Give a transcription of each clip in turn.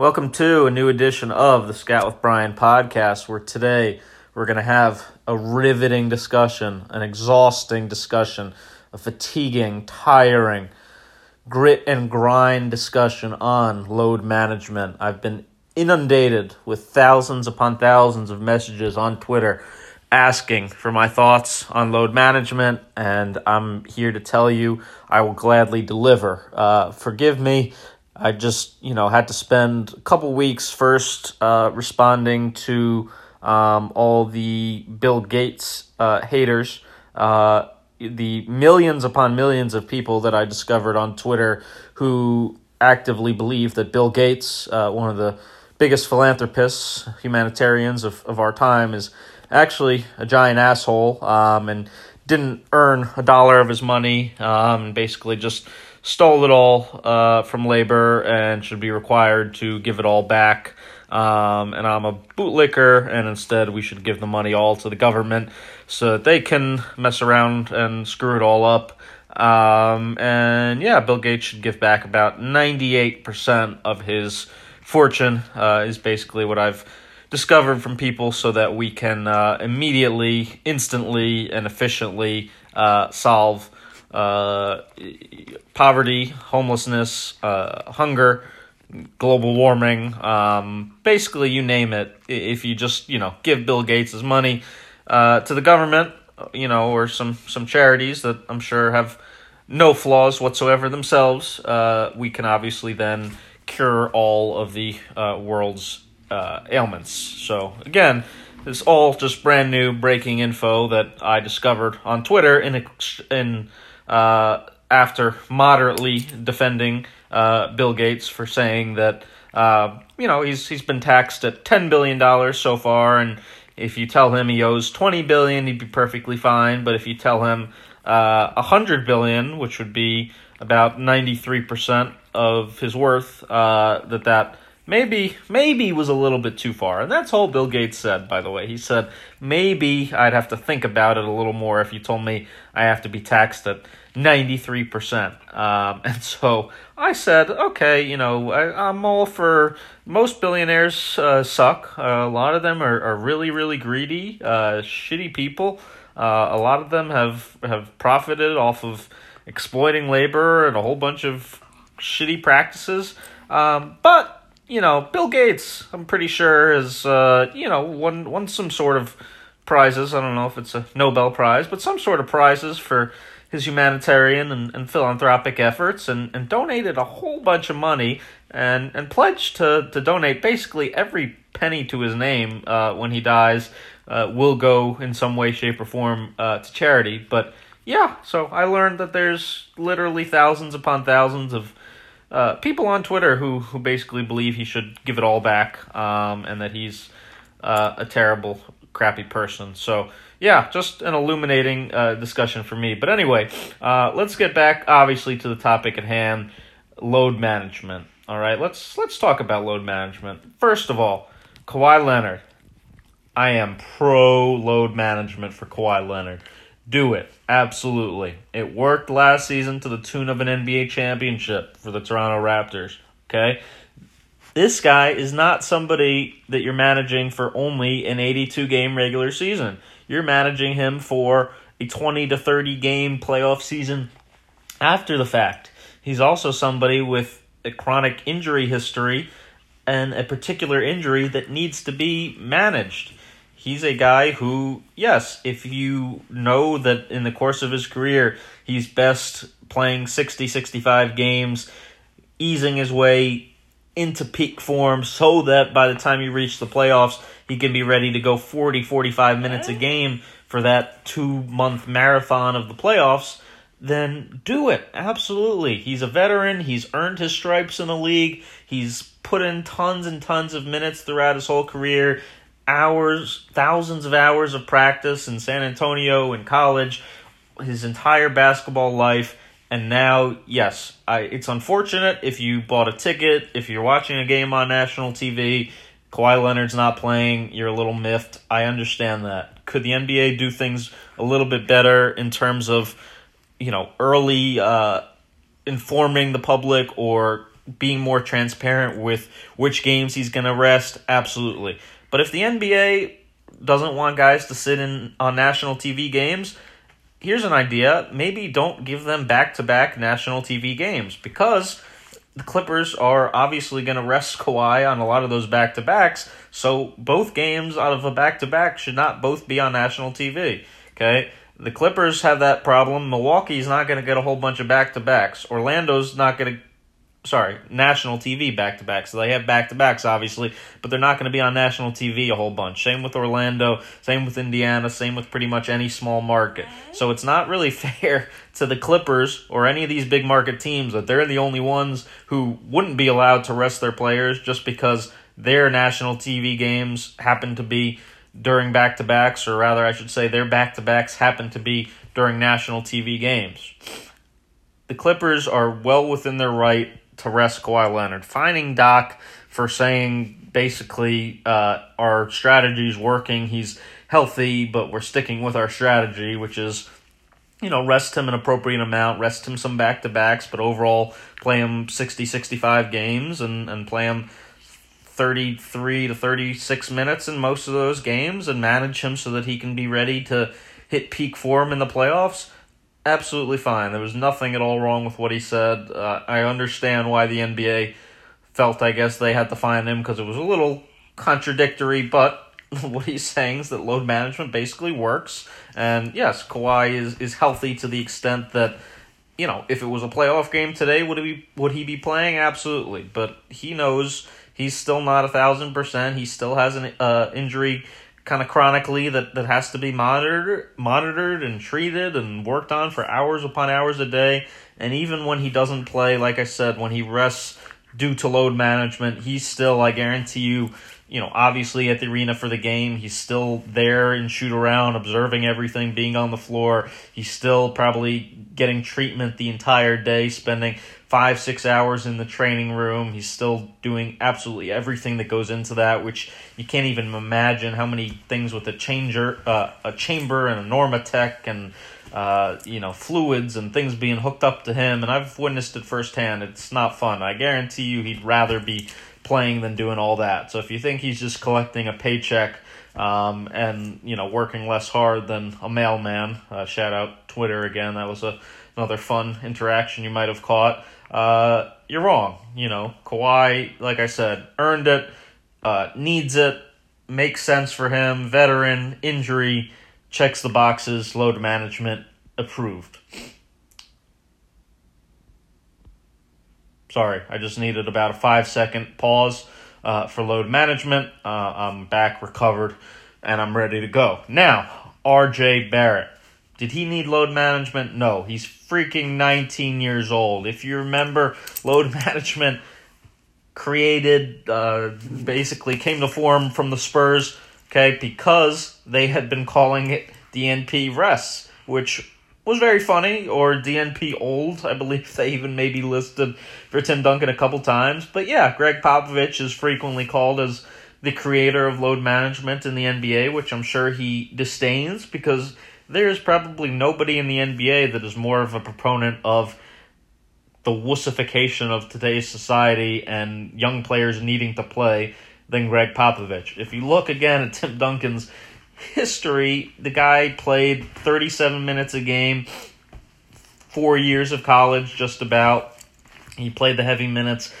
Welcome to a new edition of the Scout with Brian podcast, where today we're going to have a riveting discussion, an exhausting discussion, a fatiguing, tiring, grit and grind discussion on load management. I've been inundated with thousands upon thousands of messages on Twitter asking for my thoughts on load management, and I'm here to tell you I will gladly deliver. Uh, forgive me I just, you know, had to spend a couple weeks first uh, responding to um, all the Bill Gates uh, haters, uh, the millions upon millions of people that I discovered on Twitter who actively believe that Bill Gates, uh, one of the biggest philanthropists, humanitarians of, of our time, is actually a giant asshole um, and didn't earn a dollar of his money um, and basically just stole it all uh, from labor and should be required to give it all back. Um, and I'm a bootlicker, and instead we should give the money all to the government so that they can mess around and screw it all up. Um, and yeah, Bill Gates should give back about 98% of his fortune, uh, is basically what I've discovered from people so that we can uh, immediately, instantly, and efficiently uh, solve uh, poverty, homelessness, uh, hunger, global warming, um, basically you name it. If you just you know give Bill Gates his money uh, to the government, you know, or some some charities that I'm sure have no flaws whatsoever themselves, uh, we can obviously then cure all of the uh, world's uh, ailments. So again. It's all just brand new breaking info that I discovered on Twitter in in uh, after moderately defending uh, Bill Gates for saying that uh, you know he's he's been taxed at ten billion dollars so far, and if you tell him he owes twenty billion, he'd be perfectly fine. But if you tell him uh, a hundred billion, which would be about ninety three percent of his worth, uh, that that maybe maybe was a little bit too far and that's all bill gates said by the way he said maybe i'd have to think about it a little more if you told me i have to be taxed at 93%. Um, and so I said, okay, you know, I, am all for most billionaires uh, suck. Uh, a lot of them are, are really, really greedy, uh, shitty people. Uh, a lot of them have, have profited off of exploiting labor and a whole bunch of shitty practices. Um, but, you know, Bill Gates, I'm pretty sure, has, uh, you know, won, won some sort of prizes. I don't know if it's a Nobel Prize, but some sort of prizes for his humanitarian and, and philanthropic efforts and, and donated a whole bunch of money and, and pledged to, to donate basically every penny to his name uh, when he dies uh, will go in some way, shape, or form uh, to charity. But yeah, so I learned that there's literally thousands upon thousands of uh, people on Twitter who, who basically believe he should give it all back um, and that he's uh, a terrible, crappy person. So yeah, just an illuminating uh, discussion for me. But anyway, uh, let's get back obviously to the topic at hand: load management. All right, let's let's talk about load management. First of all, Kawhi Leonard. I am pro load management for Kawhi Leonard. Do it. Absolutely. It worked last season to the tune of an NBA championship for the Toronto Raptors. Okay? This guy is not somebody that you're managing for only an 82 game regular season. You're managing him for a 20 to 30 game playoff season after the fact. He's also somebody with a chronic injury history and a particular injury that needs to be managed. He's a guy who, yes, if you know that in the course of his career he's best playing 60, 65 games, easing his way into peak form so that by the time you reach the playoffs, he can be ready to go 40, 45 minutes a game for that two month marathon of the playoffs, then do it. Absolutely. He's a veteran. He's earned his stripes in the league. He's put in tons and tons of minutes throughout his whole career, hours, thousands of hours of practice in San Antonio in college, his entire basketball life and now, yes, I, it's unfortunate if you bought a ticket, if you're watching a game on national TV, Kawhi Leonard's not playing, you're a little miffed. I understand that. Could the NBA do things a little bit better in terms of, you know, early uh, informing the public or being more transparent with which games he's going to rest, absolutely. But if the NBA doesn't want guys to sit in on national TV games, here's an idea. Maybe don't give them back to back national TV games because the Clippers are obviously going to rest Kawhi on a lot of those back to backs. So both games out of a back to back should not both be on national TV. Okay. The Clippers have that problem. Milwaukee's not going to get a whole bunch of back to backs. Orlando's not going to sorry, national TV back to back. So they have back to backs, obviously, but they're not going to be on national TV a whole bunch. Same with Orlando, same with Indiana, same with pretty much any small market. So it's not really fair to the Clippers or any of these big market teams that they're the only ones who wouldn't be allowed to rest their players just because their national TV games happen to be during back to backs, or rather, I should say, their back to backs happen to be during national TV games. The Clippers are well within their right to rest Kawhi Leonard. Finding Doc for saying basically uh, our strategy is working. He's healthy, but we're sticking with our strategy, which is you know, rest him an appropriate amount, rest him some back to backs, but overall play him 60, 65 games and, and play him 33 to 36 minutes in most of those games and manage him so that he can be ready to hit peak form in the playoffs absolutely fine. There was nothing at all wrong with what he said. Uh, I understand why the NBA felt, I guess, they had to find him because it was a little contradictory, but what he's saying is that load management basically works. And yes, Kawhi is, is healthy to the extent that, you know, if it was a playoff game today, would he be, would he be playing? Absolutely. But he knows he's still not a thousand percent. He still has an uh, injury kind of chronically that, that has to be monitored monitored and treated and worked on for hours upon hours a day. And even when he doesn't play like i said when he rests due to load management he's still i guarantee you you know obviously at the arena for the game he's still there and shoot around observing everything being on the floor. He's still probably getting treatment the entire day spending five, six hours in the training room. He's still doing absolutely everything that goes into that, which you can't even imagine how many things with a changer, uh, a chamber, and a Normatec, and uh, you know fluids and things being hooked up to him. And I've witnessed it firsthand. It's not fun. I guarantee you, he'd rather be playing than doing all that. So if you think he's just collecting a paycheck. Um, and you know, working less hard than a mailman. Uh, shout out Twitter again. That was a another fun interaction you might have caught uh, you're wrong. You know, Kawhi, like I said, earned it, uh, needs it, makes sense for him. Veteran, injury, checks the boxes, load management, approved. Sorry, I just needed about a five second pause uh, for load management. Uh, I'm back, recovered, and I'm ready to go. Now, RJ Barrett. Did he need load management? No. He's freaking 19 years old. If you remember, load management created, uh, basically came to form from the Spurs, okay, because they had been calling it DNP rests, which was very funny, or DNP old. I believe they even maybe listed for Tim Duncan a couple times. But yeah, Gregg Popovich is frequently called as the creator of load management in the NBA, which I'm sure he disdains because there's probably nobody in the NBA that is more of a proponent of the wussification of today's society and young players needing to play than Gregg Popovich. If you look again at Tim Duncan's history, the guy played 37 minutes a game, four years of college, just about. He played the heavy minutes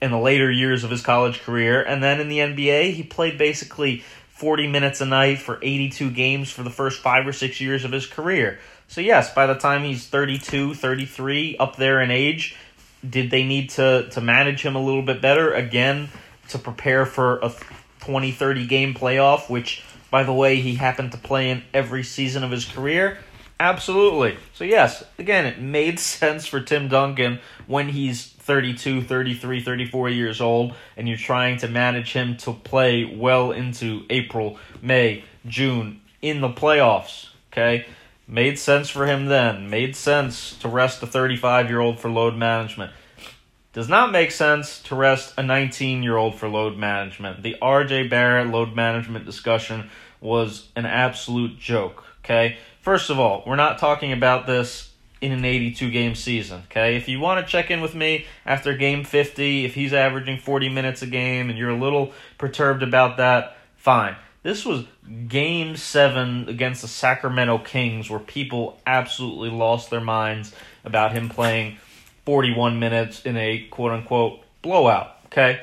in the later years of his college career, and then in the NBA, he played basically 40 minutes a night for 82 games for the first five or six years of his career. So, yes, by the time he's 32, 33, up there in age, did they need to, to manage him a little bit better? Again, to prepare for a 20, 30 game playoff, which, by the way, he happened to play in every season of his career? Absolutely. So, yes, again, it made sense for Tim Duncan when he's 32, 33, 34 years old, and you're trying to manage him to play well into April, May, June in the playoffs. Okay? Made sense for him then. Made sense to rest a 35 year old for load management. Does not make sense to rest a 19 year old for load management. The RJ Barrett load management discussion was an absolute joke. Okay? First of all, we're not talking about this in an 82 game season. Okay, if you want to check in with me after game 50, if he's averaging 40 minutes a game and you're a little perturbed about that, fine. This was game seven against the Sacramento Kings where people absolutely lost their minds about him playing 41 minutes in a quote unquote blowout. Okay.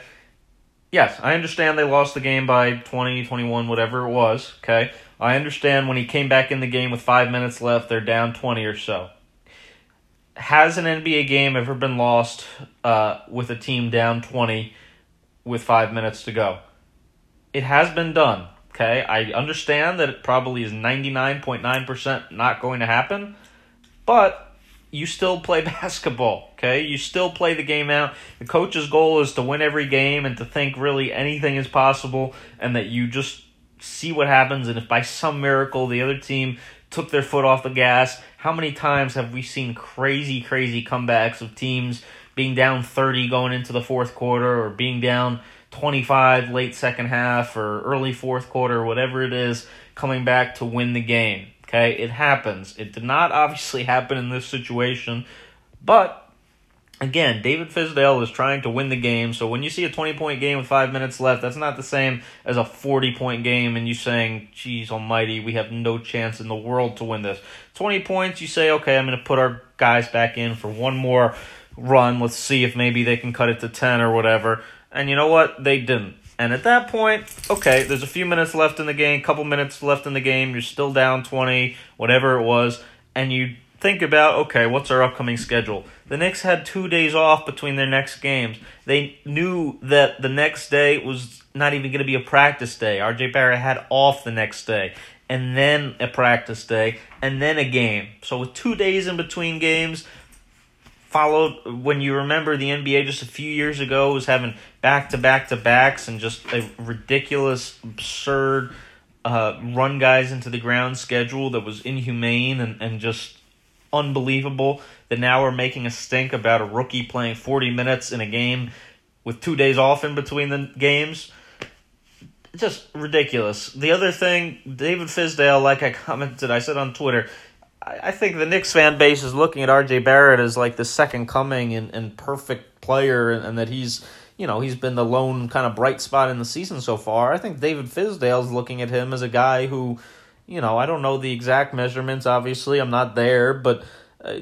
Yes, I understand they lost the game by 20, 21, whatever it was. Okay. I understand when he came back in the game with five minutes left, they're down 20 or so. Has an NBA game ever been lost uh, with a team down 20 with five minutes to go? It has been done. Okay. I understand that it probably is 99.9% not going to happen, but you still play basketball, okay? You still play the game out. The coach's goal is to win every game and to think really anything is possible and that you just see what happens and if by some miracle the other team took their foot off the gas, how many times have we seen crazy crazy comebacks of teams being down 30 going into the fourth quarter or being down 25 late second half or early fourth quarter, whatever it is, coming back to win the game. Okay, it happens. It did not obviously happen in this situation, but again, David Fizdale is trying to win the game. So when you see a 20 point game with five minutes left, that's not the same as a 40 point game and you saying, geez almighty, we have no chance in the world to win this. 20 points, you say, okay, I'm going to put our guys back in for one more run. Let's see if maybe they can cut it to 10 or whatever. And you know what? They didn't. And at that point, okay, there's a few minutes left in the game, couple minutes left in the game, you're still down 20, whatever it was, and you think about, okay, what's our upcoming schedule? The Knicks had two days off between their next games. They knew that the next day was not even going to be a practice day. RJ Barrett had off the next day, and then a practice day, and then a game. So with two days in between games, followed when you remember the NBA just a few years ago was having back to back to backs and just a ridiculous, absurd uh, run guys into the ground schedule that was inhumane and, and just unbelievable. That now we're making a stink about a rookie playing 40 minutes in a game with two days off in between the games. Just ridiculous. The other thing, David Fizdale, like I commented, I said on Twitter, I think the Knicks fan base is looking at RJ Barrett as like the second coming and, and perfect player, and, and that he's you know he's been the lone kind of bright spot in the season so far. I think David Fizdale's looking at him as a guy who, you know, I don't know the exact measurements. Obviously, I'm not there, but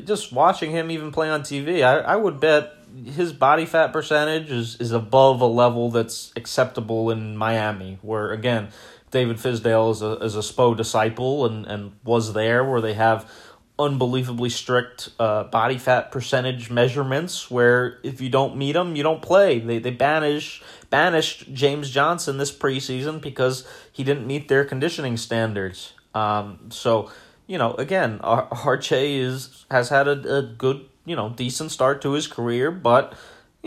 just watching him even play on TV, I, I would bet his body fat percentage is is above a level that's acceptable in Miami, where again David Fizdale is a is a Spo disciple and, and was there where they have unbelievably strict uh, body fat percentage measurements where if you don't meet them you don't play. They they banish banished James Johnson this preseason because he didn't meet their conditioning standards. Um so you know again RJ is has had a, a good you know decent start to his career but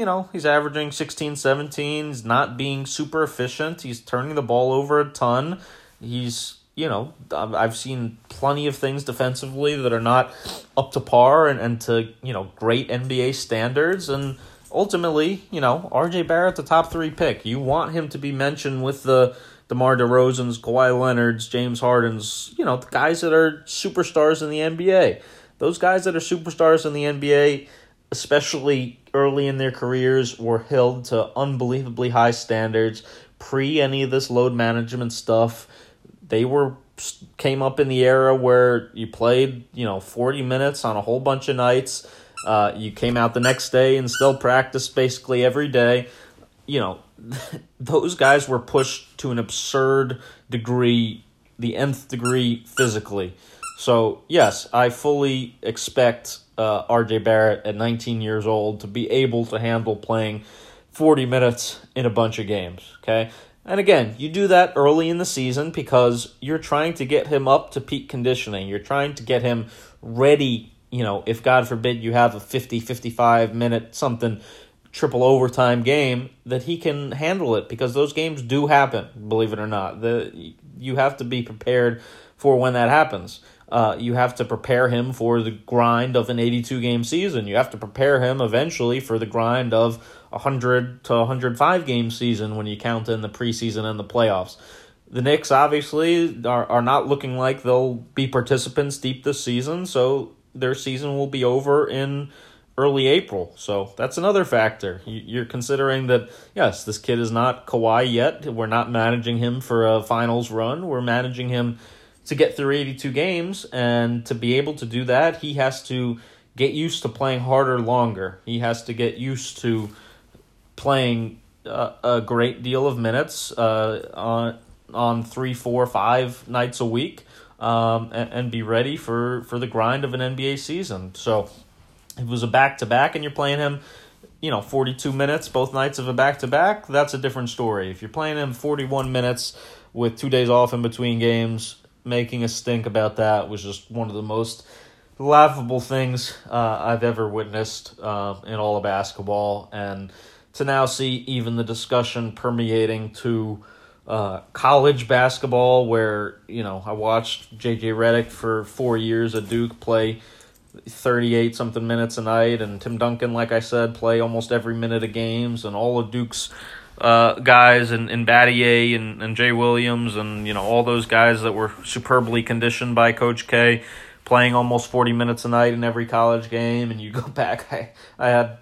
you know, he's averaging 16, 17. He's not being super efficient. He's turning the ball over a ton. He's, you know, I've seen plenty of things defensively that are not up to par and, and to, you know, great NBA standards. And ultimately, you know, RJ Barrett, the top three pick. You want him to be mentioned with the DeMar DeRozan's, Kawhi Leonard's, James Harden's, you know, the guys that are superstars in the NBA. Those guys that are superstars in the NBA especially early in their careers, were held to unbelievably high standards. Pre any of this load management stuff, they were came up in the era where you played, you know, 40 minutes on a whole bunch of nights. Uh, you came out the next day and still practiced basically every day. You know, those guys were pushed to an absurd degree, the nth degree physically. So, yes, I fully expect uh, RJ Barrett at 19 years old to be able to handle playing 40 minutes in a bunch of games. Okay. And again, you do that early in the season because you're trying to get him up to peak conditioning. You're trying to get him ready. You know, if God forbid you have a 50, 55 minute something triple overtime game, that he can handle it because those games do happen, believe it or not. The, you have to be prepared for when that happens. Uh, you have to prepare him for the grind of an 82 game season. You have to prepare him eventually for the grind of a 100 to 105 game season when you count in the preseason and the playoffs. The Knicks obviously are, are not looking like they'll be participants deep this season, so their season will be over in early April. So that's another factor. You're considering that, yes, this kid is not Kawhi yet. We're not managing him for a finals run. We're managing him to get through 82 games. And to be able to do that, he has to get used to playing harder longer. He has to get used to playing uh, a great deal of minutes uh, on on three, four, five nights a week, um, and, and be ready for, for the grind of an NBA season. So it was a back to back and you're playing him, you know, 42 minutes both nights of a back to back, that's a different story. If you're playing him 41 minutes with two days off in between games, making a stink about that was just one of the most laughable things uh, I've ever witnessed uh, in all of basketball. And to now see even the discussion permeating to uh, college basketball, where, you know, I watched JJ Redick for four years at Duke play 38 something minutes a night, and Tim Duncan, like I said, play almost every minute of games, and all of Duke's. Uh, guys and, and Battier and, and Jay Williams and you know all those guys that were superbly conditioned by Coach K playing almost 40 minutes a night in every college game and you go back I, I had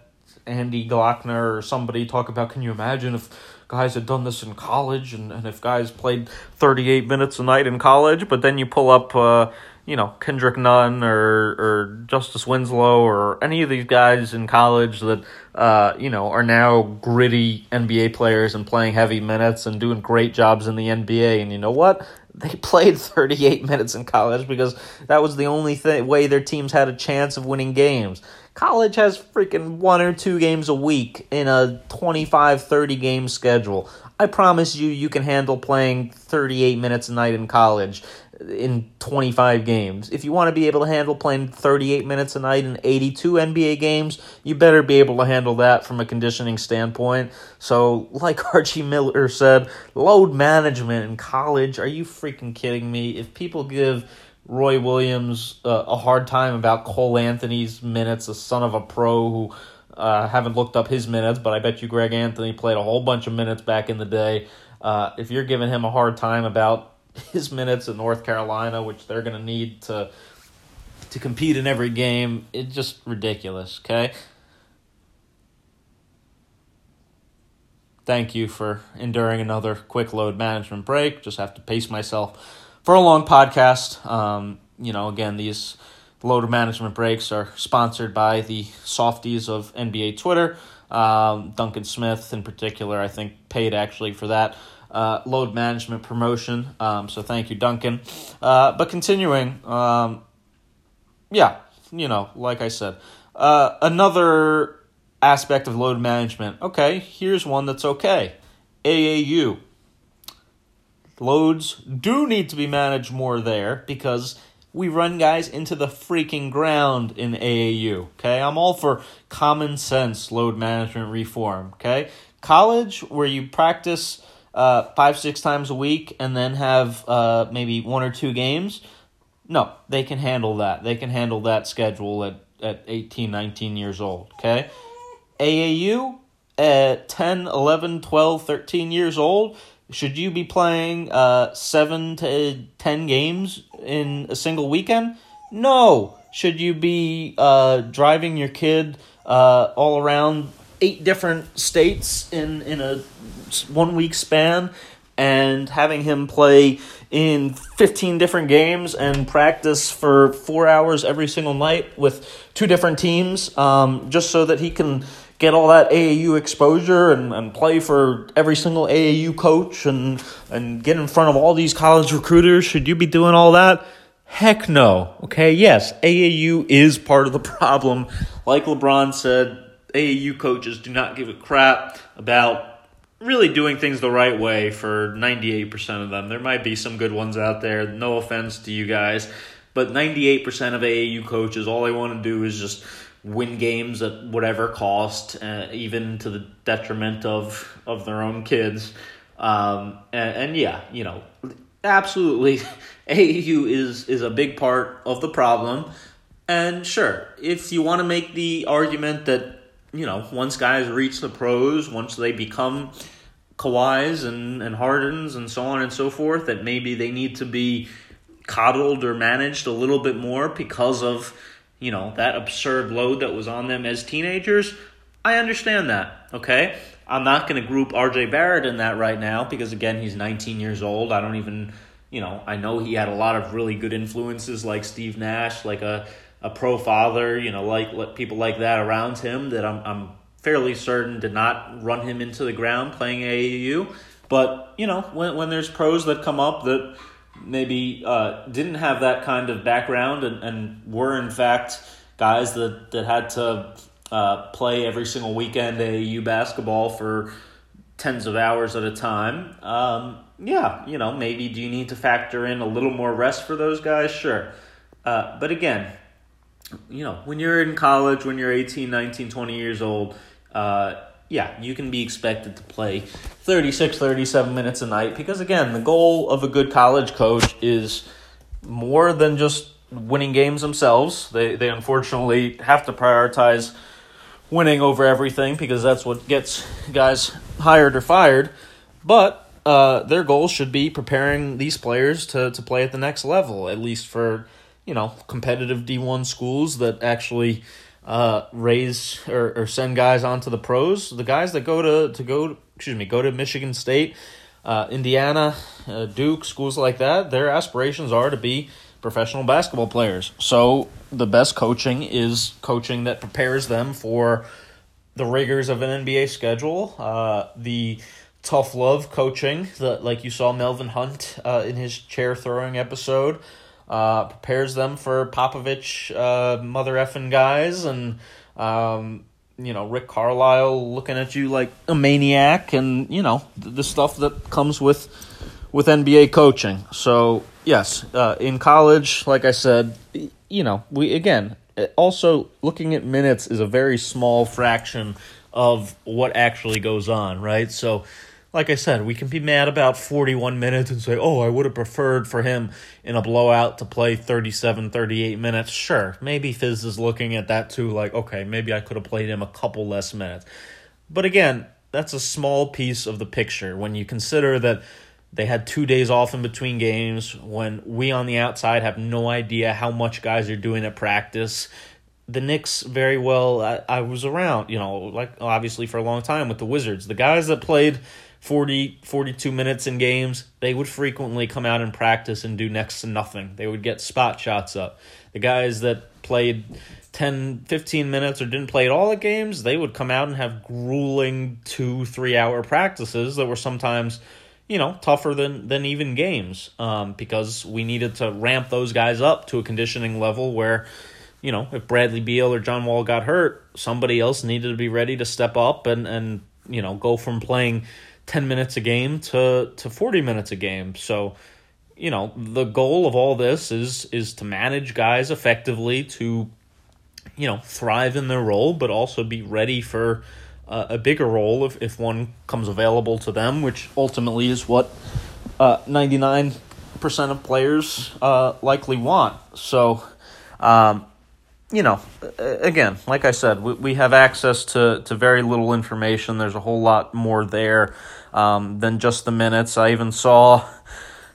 Andy Glockner or somebody talk about can you imagine if guys had done this in college and, and if guys played 38 minutes a night in college but then you pull up uh, you know Kendrick Nunn or or Justice Winslow or any of these guys in college that uh, you know are now gritty NBA players and playing heavy minutes and doing great jobs in the NBA and you know what they played 38 minutes in college because that was the only th- way their teams had a chance of winning games. College has freaking one or two games a week in a 25 30 game schedule. I promise you, you can handle playing 38 minutes a night in college in 25 games. If you want to be able to handle playing 38 minutes a night in 82 NBA games, you better be able to handle that from a conditioning standpoint. So, like Archie Miller said, load management in college, are you freaking kidding me? If people give Roy Williams uh, a hard time about Cole Anthony's minutes, a son of a pro who uh, haven't looked up his minutes, but I bet you Greg Anthony played a whole bunch of minutes back in the day. Uh, if you're giving him a hard time about his minutes in North Carolina, which they're going to need to to compete in every game. It's just ridiculous, okay? Thank you for enduring another quick load management break. Just have to pace myself for a long podcast. Um, you know, again, these load management breaks are sponsored by the softies of NBA Twitter. Um, Duncan Smith, in particular, I think paid actually for that uh, load management promotion. Um, so thank you, Duncan. Uh, but continuing, um, yeah, you know, like I said, uh, another aspect of load management. Okay, here's one that's okay. AAU. Loads do need to be managed more there because we run guys into the freaking ground in AAU. Okay, I'm all for common sense load management reform. Okay, college where you practice uh, five, six times a week and then have uh, maybe one or two games, no, they can handle that. They can handle that schedule at, at 18, 19 years old, okay? AAU at 10, 11, 12, 13 years old, should you be playing uh, 7 to 10 games in a single weekend? No. Should you be uh, driving your kid uh, all around eight different states in in a one week span and having him play in 15 different games and practice for four hours every single night with two different teams um, just so that he can get all that AAU exposure and, and play for every single AAU coach and, and get in front of all these college recruiters. Should you be doing all that? Heck no. Okay, yes, AAU is part of the problem. Like LeBron said, AAU coaches do not give a crap about really doing things the right way for 98% of them. There might be some good ones out there. No offense to you guys, but 98% of AAU coaches, all they want to do is just win games at whatever cost, uh, even to the detriment of of their own kids. Um, and, and yeah, you know, absolutely, AAU is is a big part of the problem. And sure, if you want to make the argument that you know, once guys reach the pros, once they become Kawhis and, and Hardens and so on and so forth, that maybe they need to be coddled or managed a little bit more because of you know, that absurd load that was on them as teenagers, I understand that, okay? I'm not going to group RJ Barrett in that right now because, again, he's 19 years old. I don't even, you know, I know he had a lot of really good influences like Steve Nash, like a, a pro father, you know, like, like people like that around him that I'm, I'm fairly certain did not run him into the ground playing AAU. But, you know, when, when there's pros that come up that maybe uh, didn't have that kind of background and, and were, in fact, guys that, that had to uh, play every single weekend AAU basketball for tens of hours at a time. Um, yeah, you know, maybe do you need to factor in a little more rest for those guys? Sure. Uh, but again, you know, when you're in college, when you're 18, 19, 20 years old, uh, yeah, you can be expected to play 36, 37 minutes a night because, again, the goal of a good college coach is more than just winning games themselves. They, they unfortunately have to prioritize winning over everything because that's what gets guys hired or fired. But uh, their goal should be preparing these players to, to play at the next level, at least for, you know, competitive D1 schools that actually – uh, raise or, or send guys onto the pros. The guys that go to, to go excuse me go to Michigan State, uh, Indiana, uh, Duke, schools like that. Their aspirations are to be professional basketball players. So the best coaching is coaching that prepares them for the rigors of an NBA schedule. Uh, the tough love coaching that like you saw Melvin Hunt uh, in his chair throwing episode uh, prepares them for Popovich, uh, mother effing guys, and um, you know Rick Carlisle looking at you like a maniac, and you know the, the stuff that comes with with NBA coaching. So yes, uh, in college, like I said, you know we again also looking at minutes is a very small fraction of what actually goes on, right? So like I said, we can be mad about 41 minutes and say, oh, I would have preferred for him in a blowout to play 37, 38 minutes. Sure, maybe Fiz is looking at that too, like, okay, maybe I could have played him a couple less minutes. But again, that's a small piece of the picture when you consider that they had two days off in between games, when we on the outside have no idea how much guys are doing at practice. The Knicks very well, I, I was around, you know, like obviously for a long time with the Wizards. The guys that played 40, 42 minutes in games, they would frequently come out and practice and do next to nothing. They would get spot shots up. The guys that played 10, 15 minutes or didn't play at all at games, they would come out and have grueling two, three hour practices that were sometimes, you know, tougher than, than even games um, because we needed to ramp those guys up to a conditioning level where, you know, if Bradley Beal or John Wall got hurt, somebody else needed to be ready to step up and, and you know, go from playing – 10 minutes a game to to 40 minutes a game. So, you know, the goal of all this is is to manage guys effectively to you know, thrive in their role but also be ready for uh, a bigger role if if one comes available to them, which ultimately is what uh 99% of players uh likely want. So, um you know, again, like I said, we, we have access to, to very little information. There's a whole lot more there um, than just the minutes. I even saw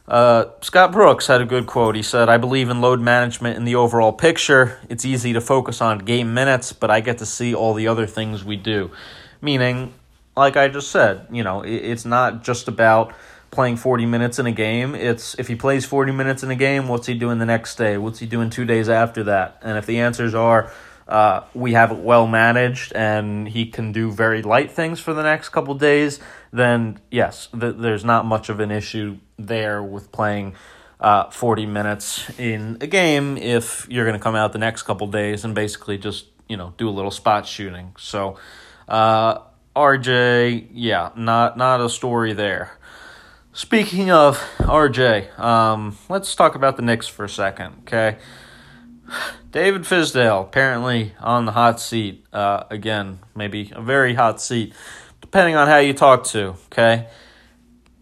uh, Scott Brooks had a good quote. He said, I believe in load management in the overall picture. It's easy to focus on game minutes, but I get to see all the other things we do. Meaning, like I just said, you know, it, it's not just about playing 40 minutes in a game. It's if he plays 40 minutes in a game, what's he doing the next day? What's he doing two days after that? And if the answers are, uh, we have it well managed and he can do very light things for the next couple days, then yes, th- there's not much of an issue there with playing uh, 40 minutes in a game if you're going to come out the next couple days and basically just, you know, do a little spot shooting. So, uh, RJ, yeah, not not a story there. Speaking of RJ, um, let's talk about the Knicks for a second, okay? David Fizdale apparently on the hot seat uh, again, maybe a very hot seat, depending on how you talk to. Okay,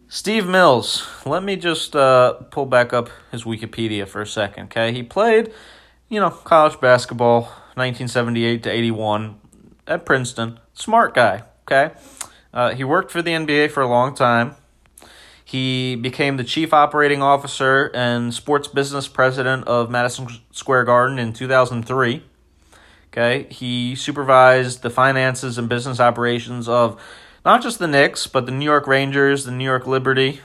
Steve Mills. Let me just uh, pull back up his Wikipedia for a second. Okay, he played, you know, college basketball, 1978 to 81 at Princeton. Smart guy. Okay, uh, he worked for the NBA for a long time. He became the chief operating officer and sports business president of Madison Square Garden in 2003. Okay, he supervised the finances and business operations of not just the Knicks, but the New York Rangers, the New York Liberty.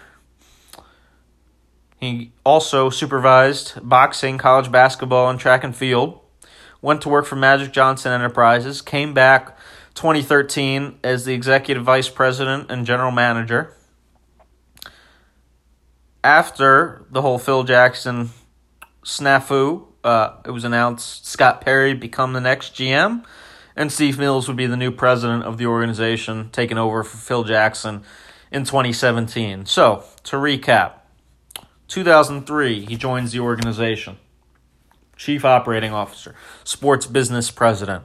He also supervised boxing, college basketball, and track and field. Went to work for Magic Johnson Enterprises, came back 2013 as the executive vice president and general manager. After the whole Phil Jackson snafu, uh, it was announced Scott Perry become the next GM, and Steve Mills would be the new president of the organization, taking over for Phil Jackson in 2017. So, to recap 2003, he joins the organization. Chief Operating Officer, Sports Business President.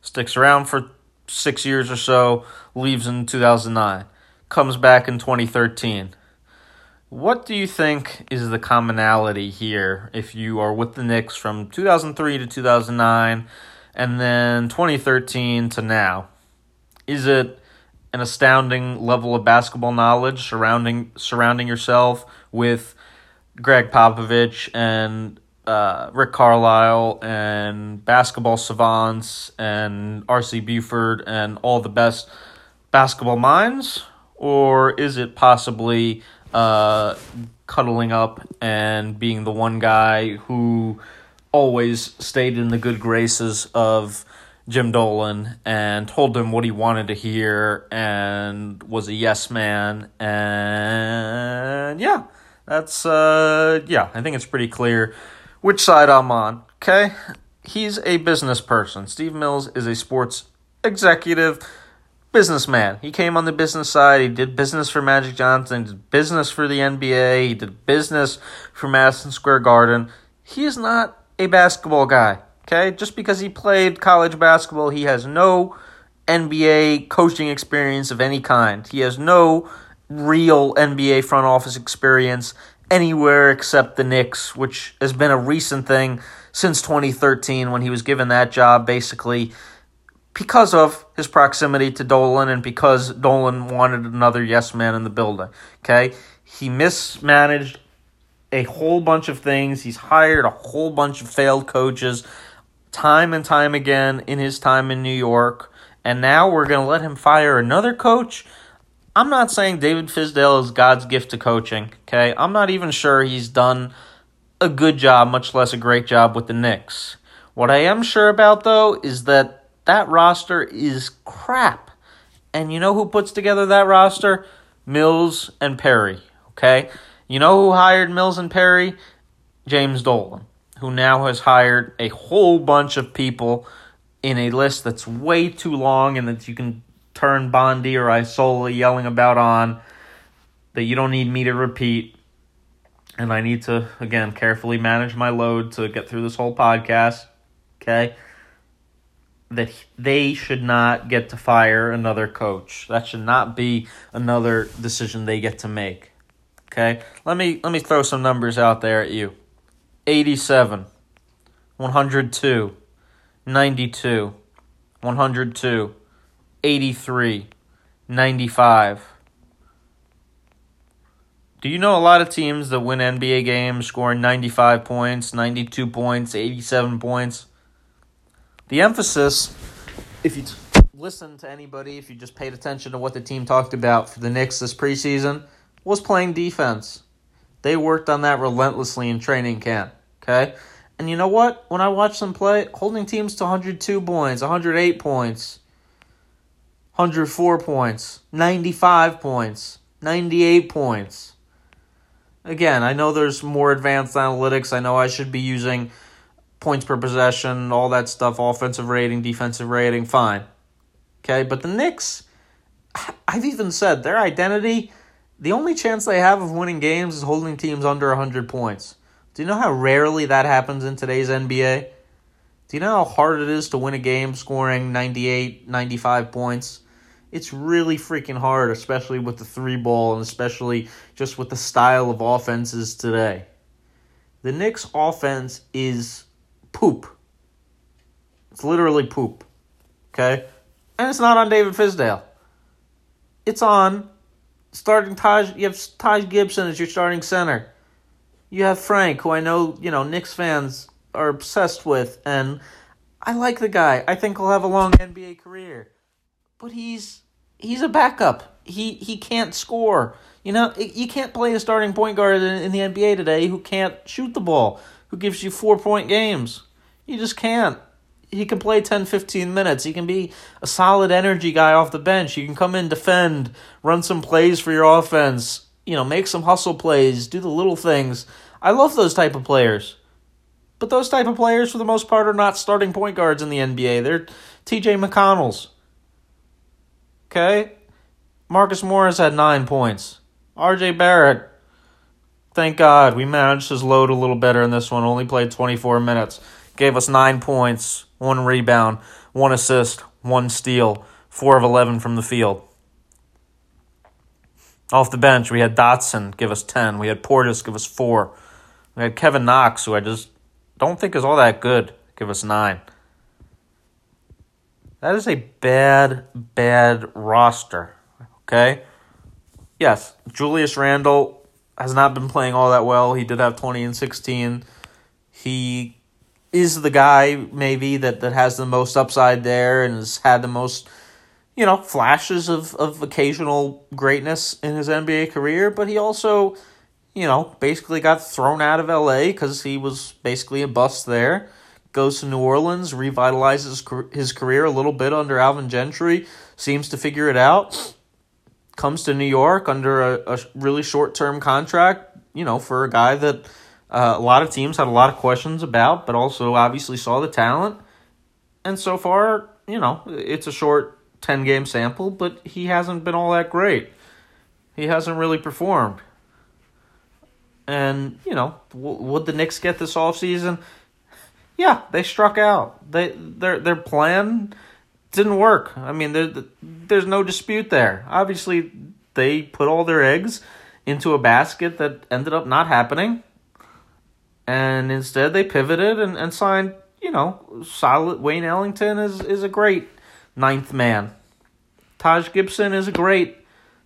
Sticks around for six years or so, leaves in 2009. Comes back in 2013. What do you think is the commonality here if you are with the Knicks from 2003 to 2009 and then 2013 to now? Is it an astounding level of basketball knowledge surrounding surrounding yourself with Gregg Popovich and uh, Rick Carlisle and basketball savants and R.C. Buford and all the best basketball minds? Or is it possibly uh, cuddling up and being the one guy who always stayed in the good graces of Jim Dolan and told him what he wanted to hear and was a yes man. And yeah that's uh yeah I think it's pretty clear which side I'm on okay? He's a business person. Steve Mills is a sports executive businessman. He came on the business side. He did business for Magic Johnson, did business for the NBA, he did business for Madison Square Garden. He is not a basketball guy. Okay? Just because he played college basketball, he has no NBA coaching experience of any kind. He has no real NBA front office experience anywhere except the Knicks, which has been a recent thing since 2013 when he was given that job basically because of his proximity to Dolan and because Dolan wanted another yes man in the building. Okay? He mismanaged a whole bunch of things. He's hired a whole bunch of failed coaches time and time again in his time in New York. And now we're going to let him fire another coach. I'm not saying David Fizdale is God's gift to coaching, okay? I'm not even sure he's done a good job, much less a great job with the Knicks. What I am sure about, though, is that that roster is crap. And you know who puts together that roster? Mills and Perry. Okay? You know who hired Mills and Perry? James Dolan, who now has hired a whole bunch of people in a list that's way too long and that you can turn Bondy or Isola yelling about on that you don't need me to repeat. And I need to, again, carefully manage my load to get through this whole podcast. Okay? That they should not get to fire another coach. That should not be another decision they get to make. Okay? Let me let me throw some numbers out there at you. 87 102 92 102 83 95 do you know a lot of teams that win NBA games scoring 95 points, 92 points, 87 points? The emphasis, if you listen to anybody, if you just paid attention to what the team talked about for the Knicks this preseason, was playing defense. They worked on that relentlessly in training camp. Okay? And you know what? When I watch them play, holding teams to 102 points, 108 points, 104 points, 95 points, 98 points. Again, I know there's more advanced analytics. I know I should be using points per possession, all that stuff, offensive rating, defensive rating, fine. Okay, but the Knicks, I've even said their identity, the only chance they have of winning games is holding teams under 100 points. Do you know how rarely that happens in today's NBA? Do you know how hard it is to win a game scoring 98, 95 points? It's really freaking hard, especially with the three ball and especially just with the style of offenses today. The Knicks' offense is poop. It's literally poop. Okay? And it's not on David Fizdale. It's on starting Taj you have Taj Gibson as your starting center. You have Frank, who I know, you know, Knicks fans are obsessed with, and I like the guy. I think he'll have a long NBA career. But he's he's a backup. He he can't score. You know, you can't play a starting point guard in, in the NBA today who can't shoot the ball, who gives you four point games. You just can't. He can play 10, 15 minutes. He can be a solid energy guy off the bench. You can come in, defend, run some plays for your offense, you know, make some hustle plays, do the little things. I love those type of players. But those type of players, for the most part, are not starting point guards in the NBA. They're TJ McConnell's. Okay? Marcus Morris had nine points. RJ Barrett, thank God, we managed his load a little better in this one. Only played 24 minutes. Gave us nine points, one rebound, one assist, one steal, four of 11 from the field. Off the bench, we had Dotson give us 10. We had Portis give us 4. We had Kevin Knox, who I just don't think is all that good, give us 9. That is a bad, bad roster. Okay? Yes, Julius Randle has not been playing all that well. He did have 20 and 16. He is the guy, maybe, that, that has the most upside there and has had the most you know, flashes of, of occasional greatness in his NBA career, but he also, you know, basically got thrown out of LA because he was basically a bust there. Goes to New Orleans, revitalizes his career a little bit under Alvin Gentry, seems to figure it out. Comes to New York under a, a really short term contract, you know, for a guy that uh, a lot of teams had a lot of questions about, but also obviously saw the talent. And so far, you know, it's a short 10 game sample, but he hasn't been all that great. He hasn't really performed. And, you know, w- would the Knicks get this offseason? Yeah, they struck out. They their their plan didn't work. I mean, there, there's no dispute there. Obviously, they put all their eggs into a basket that ended up not happening. And instead, they pivoted and, and signed, you know, solid. Wayne Ellington is, is a great ninth man. Taj Gibson is a great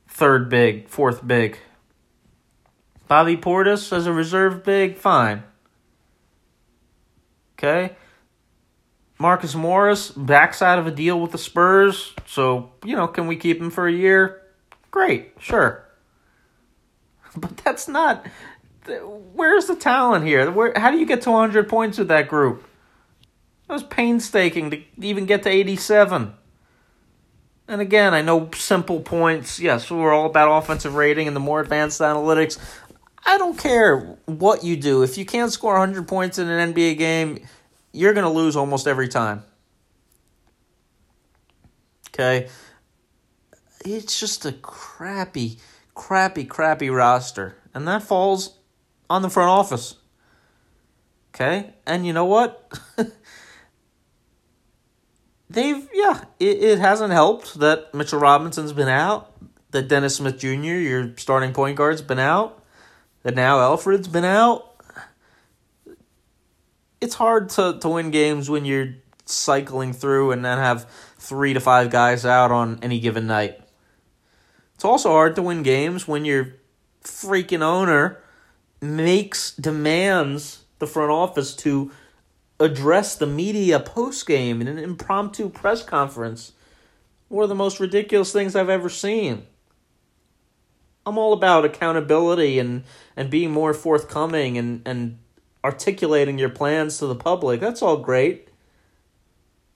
third big, fourth big. Bobby Portis as a reserve big, fine. Okay. Marcus Morris, backside of a deal with the Spurs. So, you know, can we keep him for a year? Great, sure. But that's not. Where's the talent here? Where, how do you get to 100 points with that group? It was painstaking to even get to 87. And again, I know simple points. Yes, we're all about offensive rating and the more advanced analytics. I don't care what you do. If you can't score 100 points in an NBA game, you're going to lose almost every time. Okay? It's just a crappy, crappy, crappy roster. And that falls on the front office. Okay? And you know what? they've yeah, it, it hasn't helped that Mitchell Robinson's been out, that Dennis Smith Jr., your starting point guard's been out, that now Elfrid's been out. It's hard to, to win games when you're cycling through and then have three to five guys out on any given night. It's also hard to win games when your freaking owner makes demands the front office to address the media post game in an impromptu press conference. One of the most ridiculous things I've ever seen. I'm all about accountability and, and being more forthcoming and, and articulating your plans to the public. That's all great.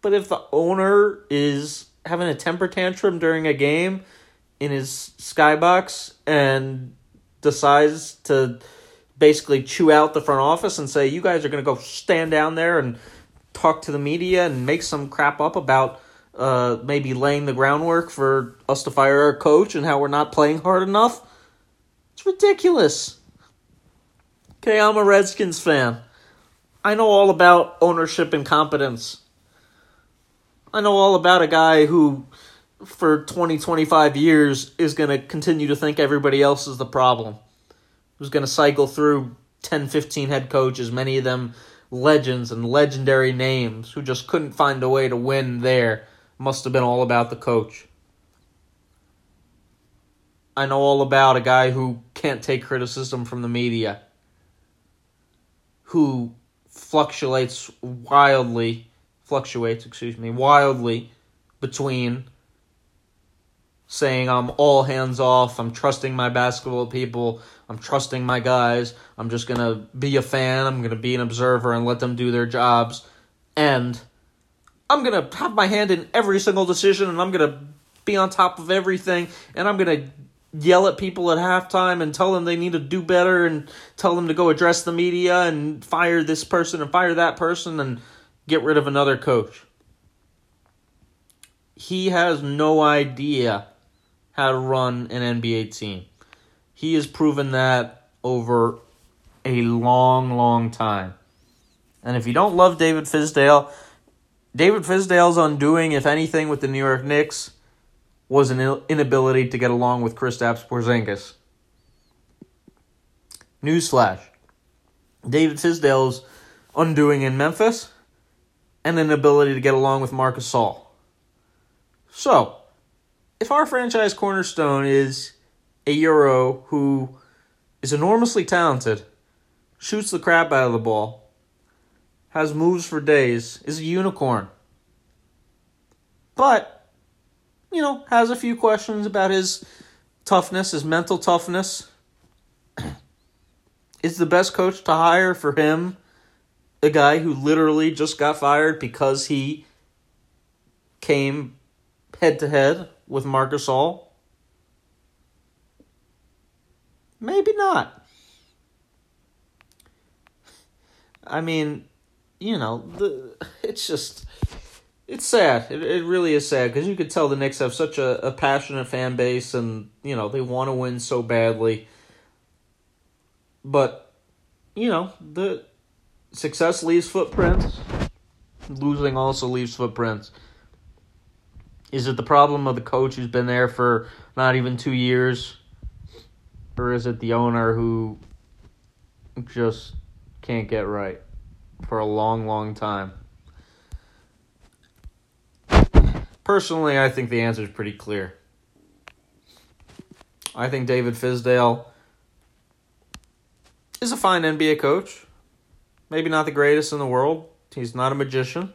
But if the owner is having a temper tantrum during a game in his skybox and decides to basically chew out the front office and say, you guys are going to go stand down there and talk to the media and make some crap up about uh, maybe laying the groundwork for us to fire our coach and how we're not playing hard enough. It's ridiculous. Okay, I'm a Redskins fan. I know all about ownership and competence. I know all about a guy who, for 20, 25 years, is going to continue to think everybody else is the problem who's going to cycle through 10, 15 head coaches, many of them legends and legendary names who just couldn't find a way to win there. Must have been all about the coach. I know all about a guy who can't take criticism from the media, who fluctuates wildly fluctuates, excuse me, wildly between saying I'm all hands off, I'm trusting my basketball people, I'm trusting my guys, I'm just going to be a fan, I'm going to be an observer and let them do their jobs, and I'm going to have my hand in every single decision and I'm going to be on top of everything and I'm going to yell at people at halftime and tell them they need to do better and tell them to go address the media and fire this person and fire that person and get rid of another coach. He has no idea how to run an NBA team. He has proven that over a long, long time. And if you don't love David Fizdale, David Fizdale's undoing, if anything, with the New York Knicks was an inability to get along with Kristaps Porzingis. Newsflash: David Fizdale's undoing in Memphis, and an ability to get along with Marc Gasol. So, if our franchise cornerstone is a Euro who is enormously talented, shoots the crap out of the ball, has moves for days, is a unicorn, but, you know, has a few questions about his toughness, his mental toughness, is the best coach to hire for him a guy who literally just got fired because he came head to head with Marc Gasol? Maybe not. I mean, you know, the it's just it's sad. It it really is sad because you could tell the Knicks have such a, a passionate fan base and you know they want to win so badly. But you know the success leaves footprints. Losing also leaves footprints. Is it the problem of the coach who's been there for not even two years? Or is it the owner who just can't get right for a long, long time? Personally, I think the answer is pretty clear. I think David Fizdale is a fine NBA coach. Maybe not the greatest in the world. He's not a magician.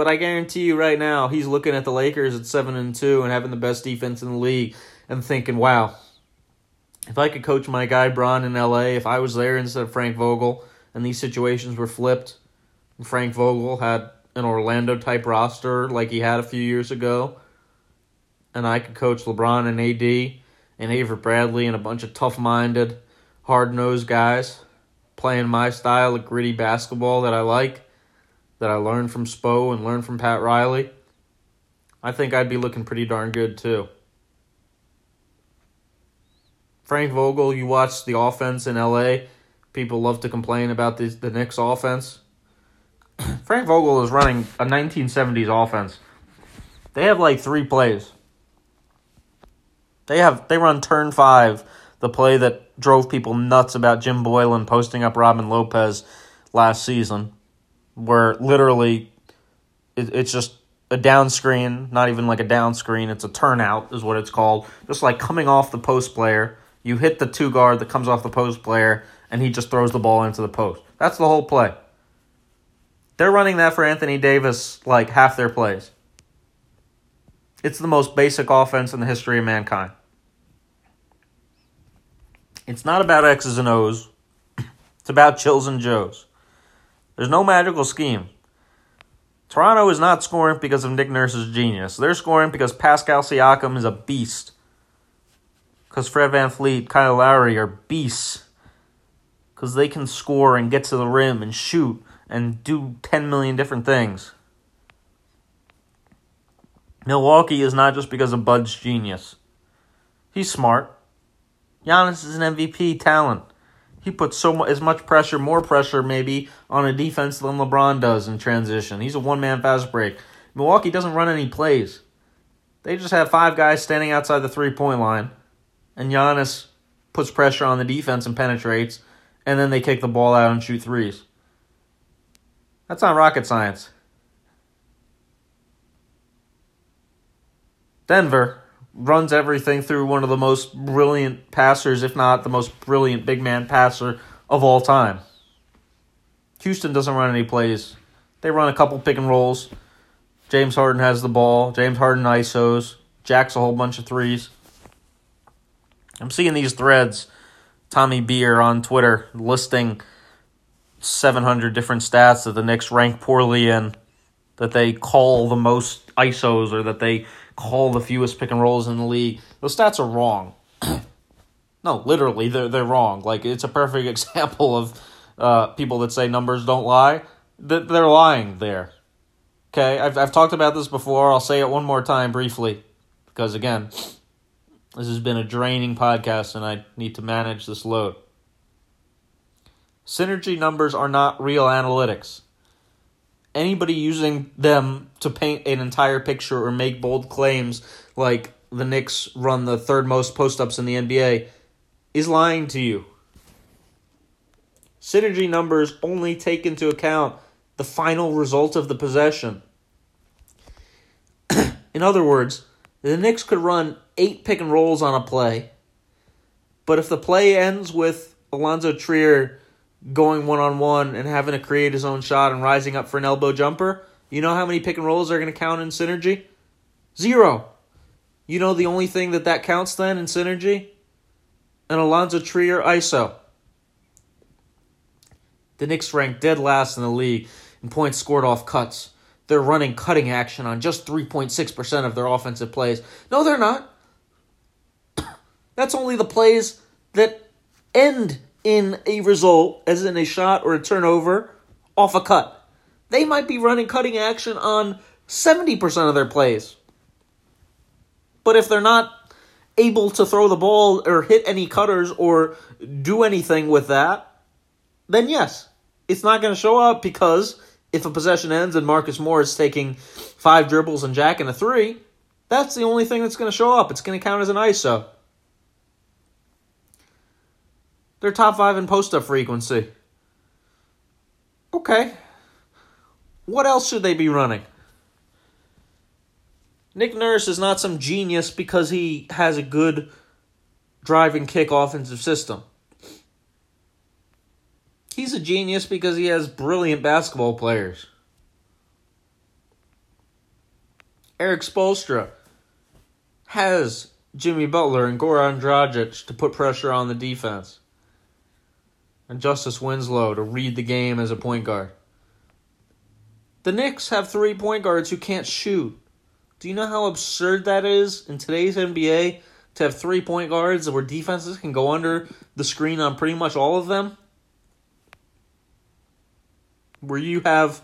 But I guarantee you right now, he's looking at the Lakers at 7 and 2 and having the best defense in the league and thinking, wow, if I could coach my guy Bron in LA, if I was there instead of Frank Vogel and these situations were flipped, Frank Vogel had an Orlando type roster like he had a few years ago, and I could coach LeBron and AD and Avery Bradley and a bunch of tough minded, hard nosed guys playing my style of gritty basketball that I like that I learned from Spo and learned from Pat Riley, I think I'd be looking pretty darn good too. Frank Vogel, you watch the offense in LA. People love to complain about the the Knicks offense. Frank Vogel is running a 1970s offense. They have like three plays. They have they run turn five, the play that drove people nuts about Jim Boylen posting up Robin Lopez last season where literally it, it's just a down screen, not even like a down screen, it's a turnout is what it's called. Just like coming off the post player, you hit the two guard that comes off the post player and he just throws the ball into the post. That's the whole play. They're running that for Anthony Davis like half their plays. It's the most basic offense in the history of mankind. It's not about X's and O's. It's about chills and Joes. There's no magical scheme. Toronto is not scoring because of Nick Nurse's genius. They're scoring because Pascal Siakam is a beast. Because Fred VanVleet, Kyle Lowry are beasts. Because they can score and get to the rim and shoot and do 10 million different things. Milwaukee is not just because of Bud's genius. He's smart. Giannis is an MVP talent he puts so much, as much pressure, more pressure maybe on a defense than LeBron does in transition. He's a one man fast break. Milwaukee doesn't run any plays. They just have five guys standing outside the three point line, and Giannis puts pressure on the defense and penetrates, and then they kick the ball out and shoot threes. That's not rocket science. Denver, runs everything through one of the most brilliant passers, if not the most brilliant big man passer of all time. Houston doesn't run any plays. They run a couple pick and rolls. James Harden has the ball. James Harden ISOs. Jacks a whole bunch of threes. I'm seeing these threads. Tommy Beer on Twitter listing 700 different stats that the Knicks rank poorly in, that they call the most ISOs or that they call the fewest pick and rolls in the league. Those stats are wrong. no, literally, they're, they're wrong. Like, it's a perfect example of uh, people that say numbers don't lie. That They're lying there. Okay, I've, I've talked about this before. I'll say it one more time briefly because, again, this has been a draining podcast and I need to manage this load. Synergy numbers are not real analytics. Anybody using them to paint an entire picture or make bold claims like the Knicks run the third most post ups in the NBA is lying to you. Synergy numbers only take into account the final result of the possession. in other words, the Knicks could run eight pick and rolls on a play, but if the play ends with Alonzo Trier going one on one and having to create his own shot and rising up for an elbow jumper, you know how many pick and rolls are going to count in synergy? Zero. You know the only thing that that counts then in synergy? An Alonzo Trier ISO. The Knicks rank dead last in the league in points scored off cuts. They're running cutting action on just 3.6% of their offensive plays. No, they're not. That's only the plays that end in a result, as in a shot or a turnover, off a cut. They might be running cutting action on 70% of their plays. But if they're not able to throw the ball or hit any cutters or do anything with that, then yes, it's not going to show up because if a possession ends and Marcus Morris taking five dribbles and jacking a three, that's the only thing that's going to show up. It's going to count as an ISO. They're top five in post up frequency. Okay. What else should they be running? Nick Nurse is not some genius because he has a good drive and kick offensive system. He's a genius because he has brilliant basketball players. Erik Spoelstra has Jimmy Butler and Goran Dragic to put pressure on the defense and Justice Winslow to read the game as a point guard. The Knicks have three point guards who can't shoot. Do you know how absurd that is in today's NBA to have three point guards where defenses can go under the screen on pretty much all of them? Where you have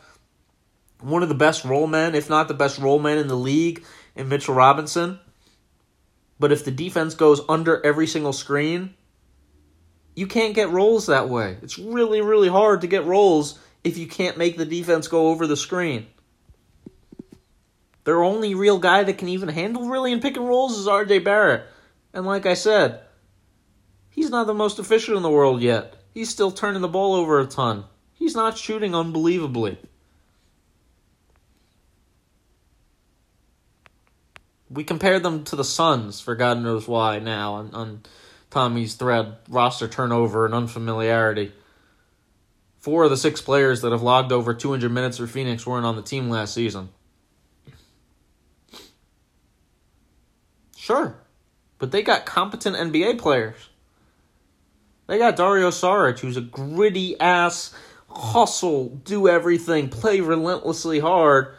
one of the best role men, if not the best role man in the league, in Mitchell Robinson. But if the defense goes under every single screen, you can't get rolls that way. It's really, really hard to get rolls if you can't make the defense go over the screen. Their only real guy that can even handle really in pick and rolls is RJ Barrett. And like I said, he's not the most efficient in the world yet. He's still turning the ball over a ton. He's not shooting unbelievably. We compared them to the Suns for God knows why now on, on Tommy's thread roster turnover and unfamiliarity. Four of the six players that have logged over 200 minutes for Phoenix weren't on the team last season. Sure, but they got competent NBA players. They got Dario Saric, who's a gritty ass, hustle, do everything, play relentlessly hard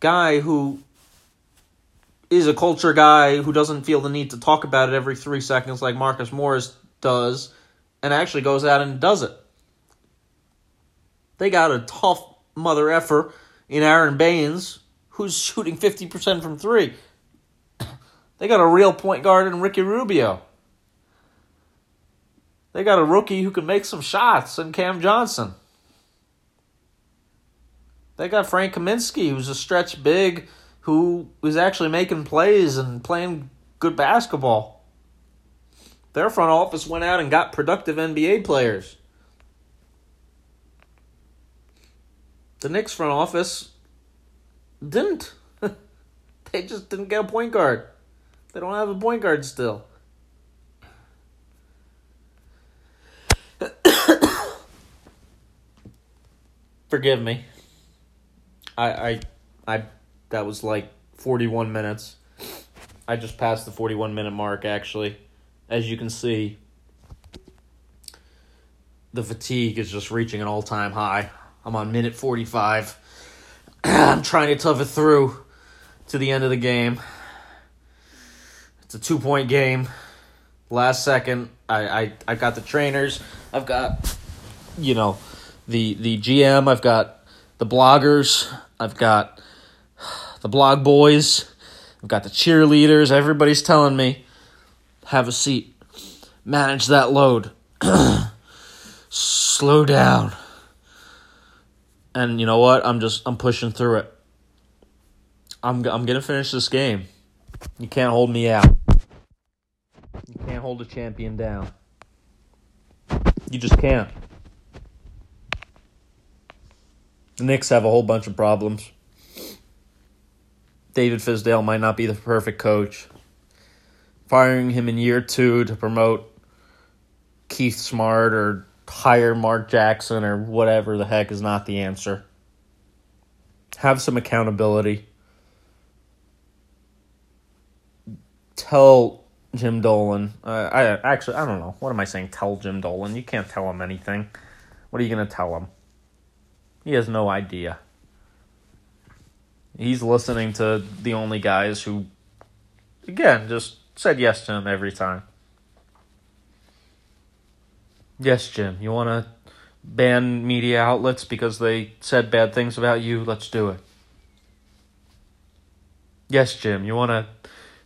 guy who is a culture guy who doesn't feel the need to talk about it every three seconds like Marcus Morris does, and actually goes out and does it. They got a tough mother effer in Aron Baynes, who's shooting 50% from three. They got a real point guard in Ricky Rubio. They got a rookie who can make some shots in Cam Johnson. They got Frank Kaminsky, who's a stretch big who was actually making plays and playing good basketball. Their front office went out and got productive NBA players. The Knicks front office didn't. they just didn't get a point guard. They don't have a point guard still. forgive me. I I I that was like 41 minutes. I just passed the 41 minute mark actually. As you can see, the fatigue is just reaching an all-time high. I'm on minute 45. I'm trying to tough it through to the end of the game. It's a two-point game. Last second, I I I've got the trainers. I've got you know, the the GM, I've got the bloggers, I've got the blog boys, I've got the cheerleaders. Everybody's telling me, have a seat, manage that load, slow down. And you know what? I'm just I'm pushing through it. I'm I'm gonna finish this game. You can't hold me out. You can't hold a champion down. You just can't. The Knicks have a whole bunch of problems. David Fizdale might not be the perfect coach. Firing him in year two to promote Keith Smart or hire Mark Jackson or whatever the heck is not the answer. Have some accountability. Tell Jim Dolan. Uh, I actually I don't know. What am I saying? Tell Jim Dolan. You can't tell him anything. What are you gonna tell him? He has no idea. He's listening to the only guys who, again, just said yes to him every time. Yes, Jim, you want to ban media outlets because they said bad things about you? Let's do it. Yes, Jim, you want to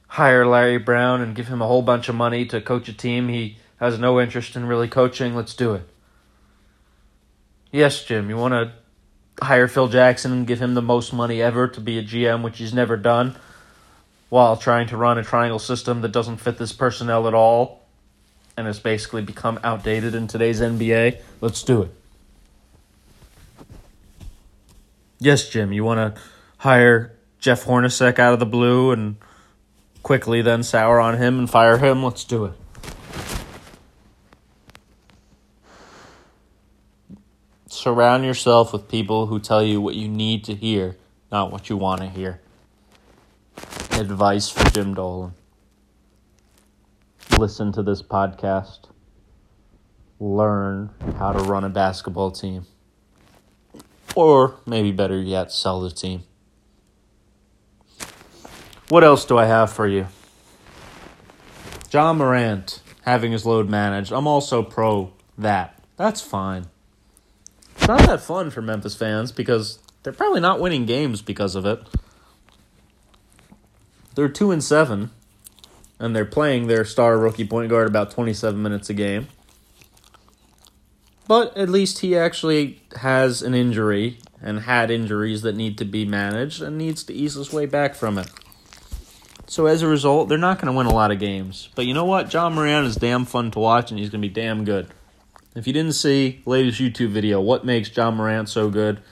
hire Larry Brown and give him a whole bunch of money to coach a team he has no interest in really coaching? Let's do it. Yes, Jim, you want to hire Phil Jackson and give him the most money ever to be a GM, which he's never done, while trying to run a triangle system that doesn't fit this personnel at all and has basically become outdated in today's NBA. Let's do it. Yes, Jim, you want to hire Jeff Hornacek out of the blue and quickly then sour on him and fire him? Let's do it. Surround yourself with people who tell you what you need to hear, not what you want to hear. Advice for Jim Dolan. Listen to this podcast. Learn how to run a basketball team. Or maybe better yet, sell the team. What else do I have for you? Ja Morant having his load managed. I'm also pro that. That's fine. It's not that fun for Memphis fans because they're probably not winning games because of it. They're two and seven, and they're playing their star rookie point guard about twenty seven minutes a game. But at least he actually has an injury and had injuries that need to be managed and needs to ease his way back from it. So as a result, they're not going to win a lot of games. But you know what? Ja Morant is damn fun to watch, and he's going to be damn good. If you didn't see latest YouTube video, what makes Ja Morant so good?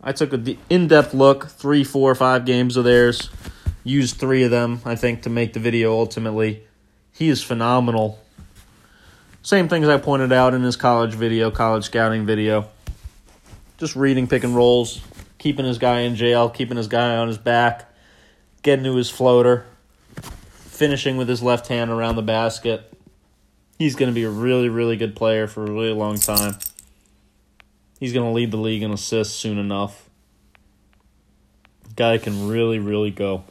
I took a in-depth look, three, four, five games of theirs, used three of them, I think, to make the video. Ultimately, he is phenomenal. Same things I pointed out in his college video, college scouting video. Just reading pick and rolls, keeping his guy in jail, keeping his guy on his back, getting to his floater, finishing with his left hand around the basket he's going to be a really, really good player for a really long time. He's going to lead the league in assists soon enough. Guy can really, really go.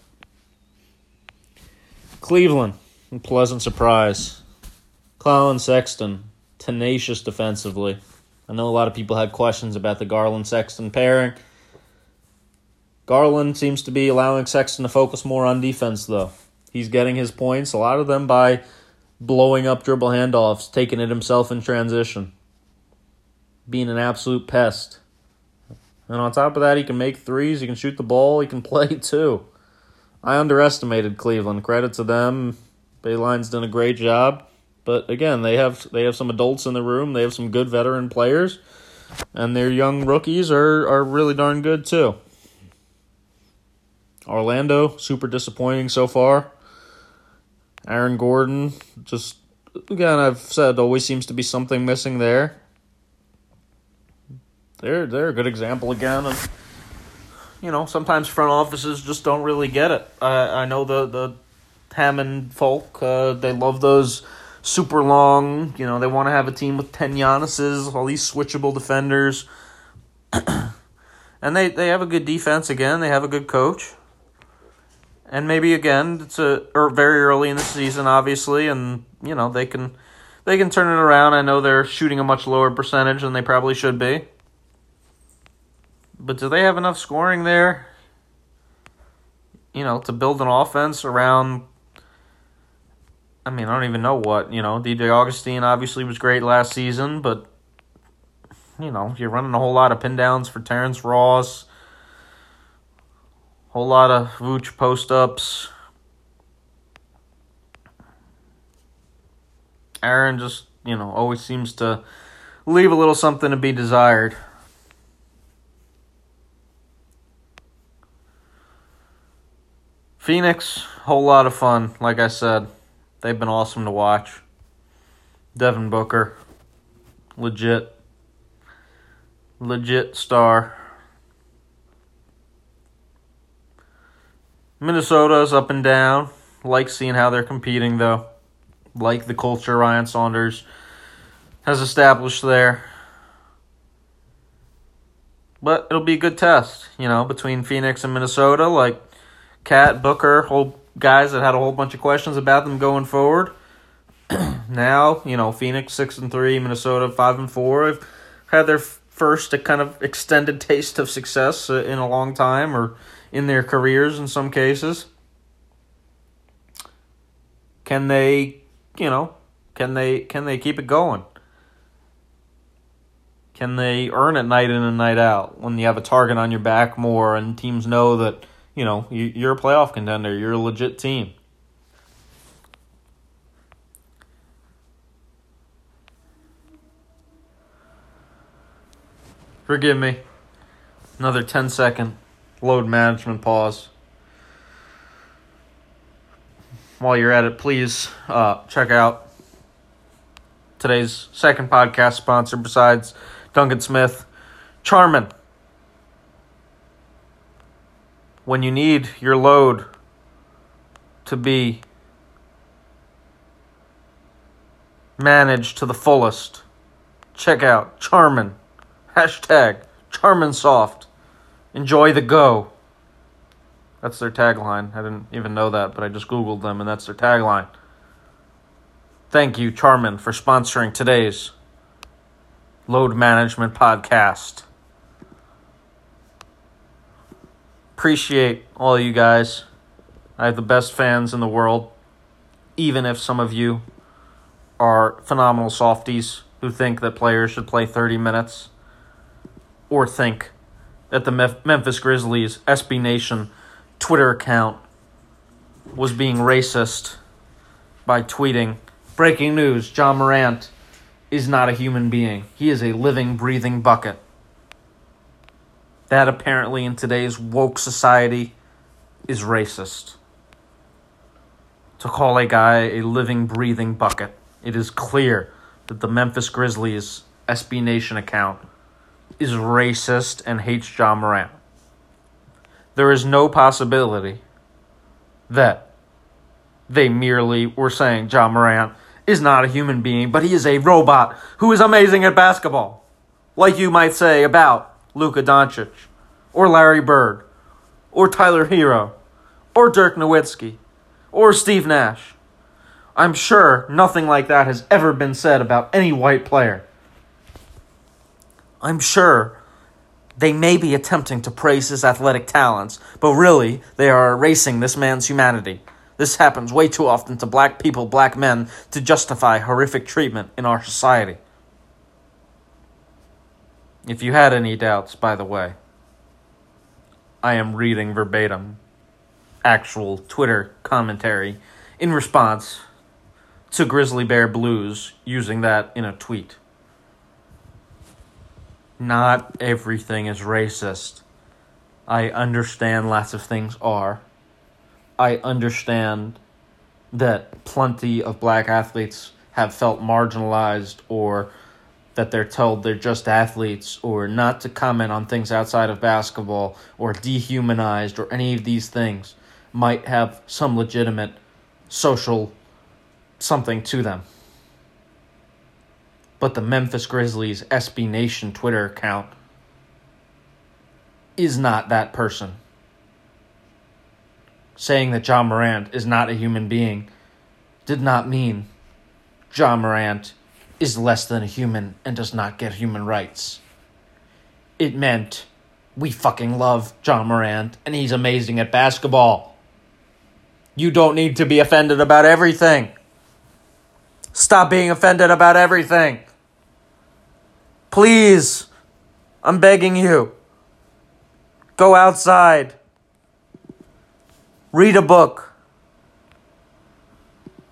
Cleveland, pleasant surprise. Collin Sexton, tenacious defensively. I know a lot of people had questions about the Garland Sexton pairing. Garland seems to be allowing Sexton to focus more on defense, though. He's getting his points, a lot of them by blowing up dribble handoffs, taking it himself in transition, being an absolute pest. And on top of that, he can make threes, he can shoot the ball, he can play too. I underestimated Cleveland. Credit to them. Beilein's done a great job. But again, they have they have some adults in the room. They have some good veteran players, and their young rookies are are really darn good too. Orlando, super disappointing so far. Aaron Gordon, just again, I've said always seems to be something missing there. they're they're a good example again of you know sometimes front offices just don't really get it. I I know the the Hammond folk uh, they love those super long. You know they want to have a team with ten Giannis's, all these switchable defenders, and they they have a good defense again. They have a good coach. And maybe again, it's a or very early in the season, obviously, and you know they can they can turn it around. I know they're shooting a much lower percentage than they probably should be. But do they have enough scoring there? You know, to build an offense around. I mean, I don't even know what, you know. DJ Augustin obviously was great last season, but, you know, you're running a whole lot of pin downs for Terrence Ross, whole lot of Vooch post ups. Aaron just, you know, always seems to leave a little something to be desired. Phoenix, whole lot of fun. Like I said, they've been awesome to watch. Devin Booker, legit, legit star. Minnesota's up and down. Like seeing how they're competing, though. Like the culture Ryan Saunders has established there. But it'll be a good test, you know, between Phoenix and Minnesota. Like, KAT, Booker, whole guys that had a whole bunch of questions about them going forward. now, you know, Phoenix six and three, Minnesota five and four have had their first a kind of extended taste of success uh, in a long time, or in their careers in some cases. Can they, you know, can they can they keep it going? Can they earn it night in and night out when you have a target on your back more and teams know that you know, you're a playoff contender. You're a legit team. Forgive me. Another 10 second load management pause. While you're at it, please uh, check out today's second podcast sponsor besides Duncan Smith, Charmin. when you need your load to be managed to the fullest, check out Charmin. Hashtag Charmin Soft. Enjoy the go. That's their tagline. I didn't even know that, but I just Googled them and that's their tagline. Thank you, Charmin, for sponsoring today's Load Management Podcast. appreciate all you guys. I have the best fans in the world, even if some of you are phenomenal softies who think that players should play 30 minutes or think that the Memphis Grizzlies SB Nation Twitter account was being racist by tweeting breaking news Ja Morant is not a human being. He is a living, breathing bucket. That apparently in today's woke society is racist. To call a guy a living, breathing bucket. It is clear that the Memphis Grizzlies SB Nation account is racist and hates Ja Morant. There is no possibility that they merely were saying Ja Morant is not a human being, but he is a robot who is amazing at basketball. Like you might say about Luka Doncic, or Larry Bird, or Tyler Herro, or Dirk Nowitzki, or Steve Nash. I'm sure nothing like that has ever been said about any white player. I'm sure they may be attempting to praise his athletic talents, but really they are erasing this man's humanity. This happens way too often to black people, black men, to justify horrific treatment in our society. If you had any doubts, by the way, I am reading verbatim actual Twitter commentary in response to Grizzly Bear Blues using that in a tweet. Not everything is racist. I understand lots of things are. I understand that plenty of black athletes have felt marginalized or that they're told they're just athletes or not to comment on things outside of basketball or dehumanized or any of these things might have some legitimate social something to them. But the Memphis Grizzlies SB Nation Twitter account is not that person. Saying that Ja Morant is not a human being did not mean Ja Morant is less than a human and does not get human rights. It meant we fucking love Ja Morant and he's amazing at basketball. You don't need to be offended about everything. Stop being offended about everything. Please, I'm begging you. Go outside. Read a book.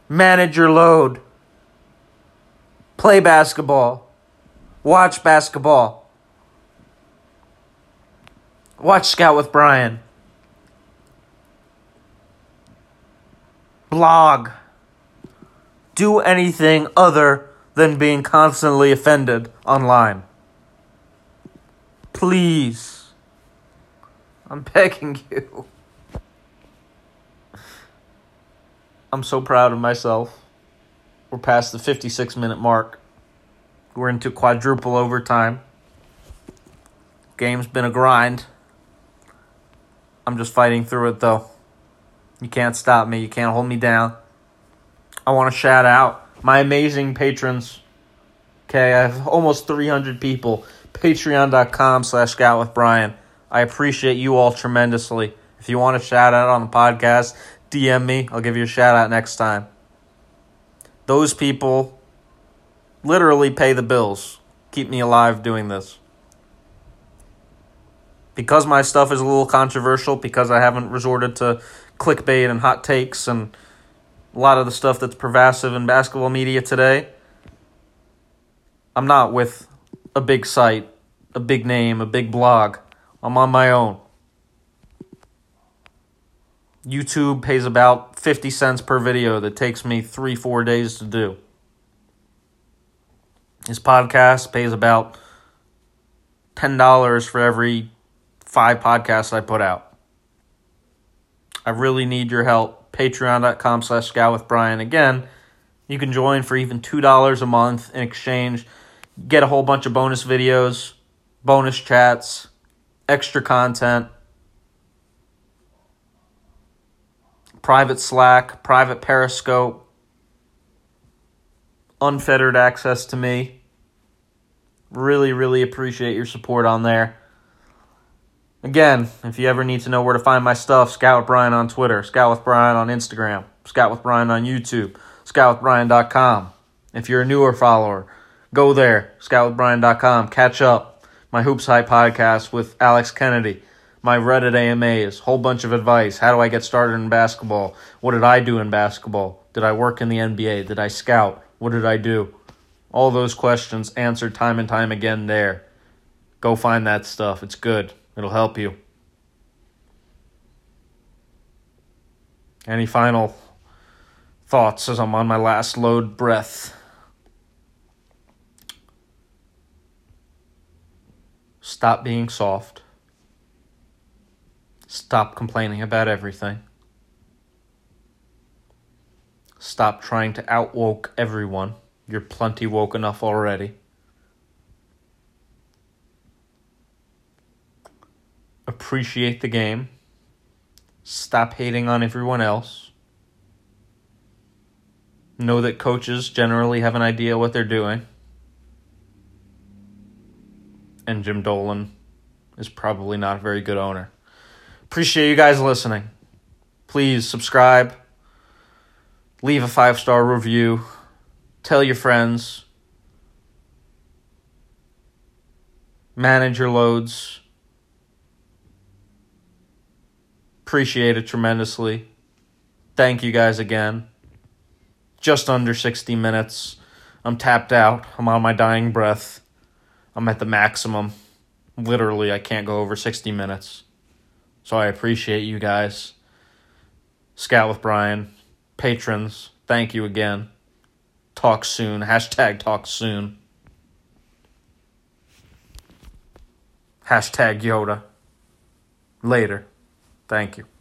Manage your load. Play basketball. Watch basketball. Watch Scout with Brian. Blog. Do anything other than being constantly offended online. Please. I'm begging you. I'm so proud of myself. We're past the 56 minute mark. We're into quadruple overtime. Game's been a grind. I'm just fighting through it though. You can't stop me. You can't hold me down. I want to shout out my amazing patrons. Okay, I have almost 300 people. Patreon.com slash scout with Brian. I appreciate you all tremendously. If you want a shout out on the podcast, DM me. I'll give you a shout out next time. Those people literally pay the bills, keep me alive doing this. Because my stuff is a little controversial, because I haven't resorted to clickbait and hot takes and a lot of the stuff that's pervasive in basketball media today, I'm not with a big site, a big name, a big blog. I'm on my own. YouTube pays about 50 cents per video that takes me three, four days to do. His podcast pays about $10 for every five podcasts I put out. I really need your help. Patreon.com slash scout with Brian. Again, you can join for even $2 a month in exchange. Get a whole bunch of bonus videos, bonus chats, extra content private Slack, private Periscope, unfettered access to me. Really, really appreciate your support on there. Again, if you ever need to know where to find my stuff, Scout with Brian on Twitter, Scout with Brian on Instagram, Scout with Brian on YouTube, scoutwithbrian.com. If you're a newer follower, go there, scoutwithbrian.com. Catch up. My HoopsHype podcast with Alex Kennedy my Reddit AMAs, whole bunch of advice. How do I get started in basketball? What did I do in basketball? Did I work in the NBA? Did I scout? What did I do? All those questions answered time and time again there. Go find that stuff. It's good. It'll help you. Any final thoughts as I'm on my last load breath? Stop being soft. Stop complaining about everything. Stop trying to outwoke everyone. You're plenty woke enough already. Appreciate the game. Stop hating on everyone else. Know that coaches generally have an idea what they're doing. And Jim Dolan is probably not a very good owner. Appreciate you guys listening. Please subscribe, leave a five star review, tell your friends, manage your loads. Appreciate it tremendously. Thank you guys again. Just under 60 minutes. I'm tapped out. I'm on my dying breath. I'm at the maximum. Literally, I can't go over 60 minutes. So I appreciate you guys. Scout with Brian, patrons, thank you again. Talk soon. Hashtag talk soon. Hashtag Yoda. Later. Thank you.